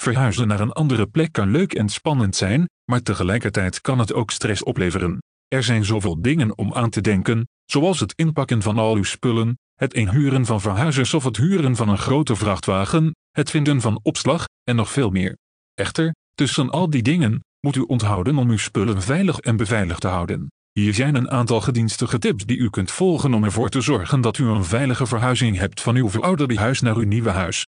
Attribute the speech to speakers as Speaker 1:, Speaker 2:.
Speaker 1: Verhuizen naar een andere plek kan leuk en spannend zijn, maar tegelijkertijd kan het ook stress opleveren. Er zijn zoveel dingen om aan te denken, zoals het inpakken van al uw spullen, het inhuren van verhuizers of het huren van een grote vrachtwagen, het vinden van opslag en nog veel meer. Echter, tussen al die dingen moet u onthouden om uw spullen veilig en beveiligd te houden. Hier zijn een aantal gedienstige tips die u kunt volgen om ervoor te zorgen dat u een veilige verhuizing hebt van uw verouderde huis naar uw nieuwe huis.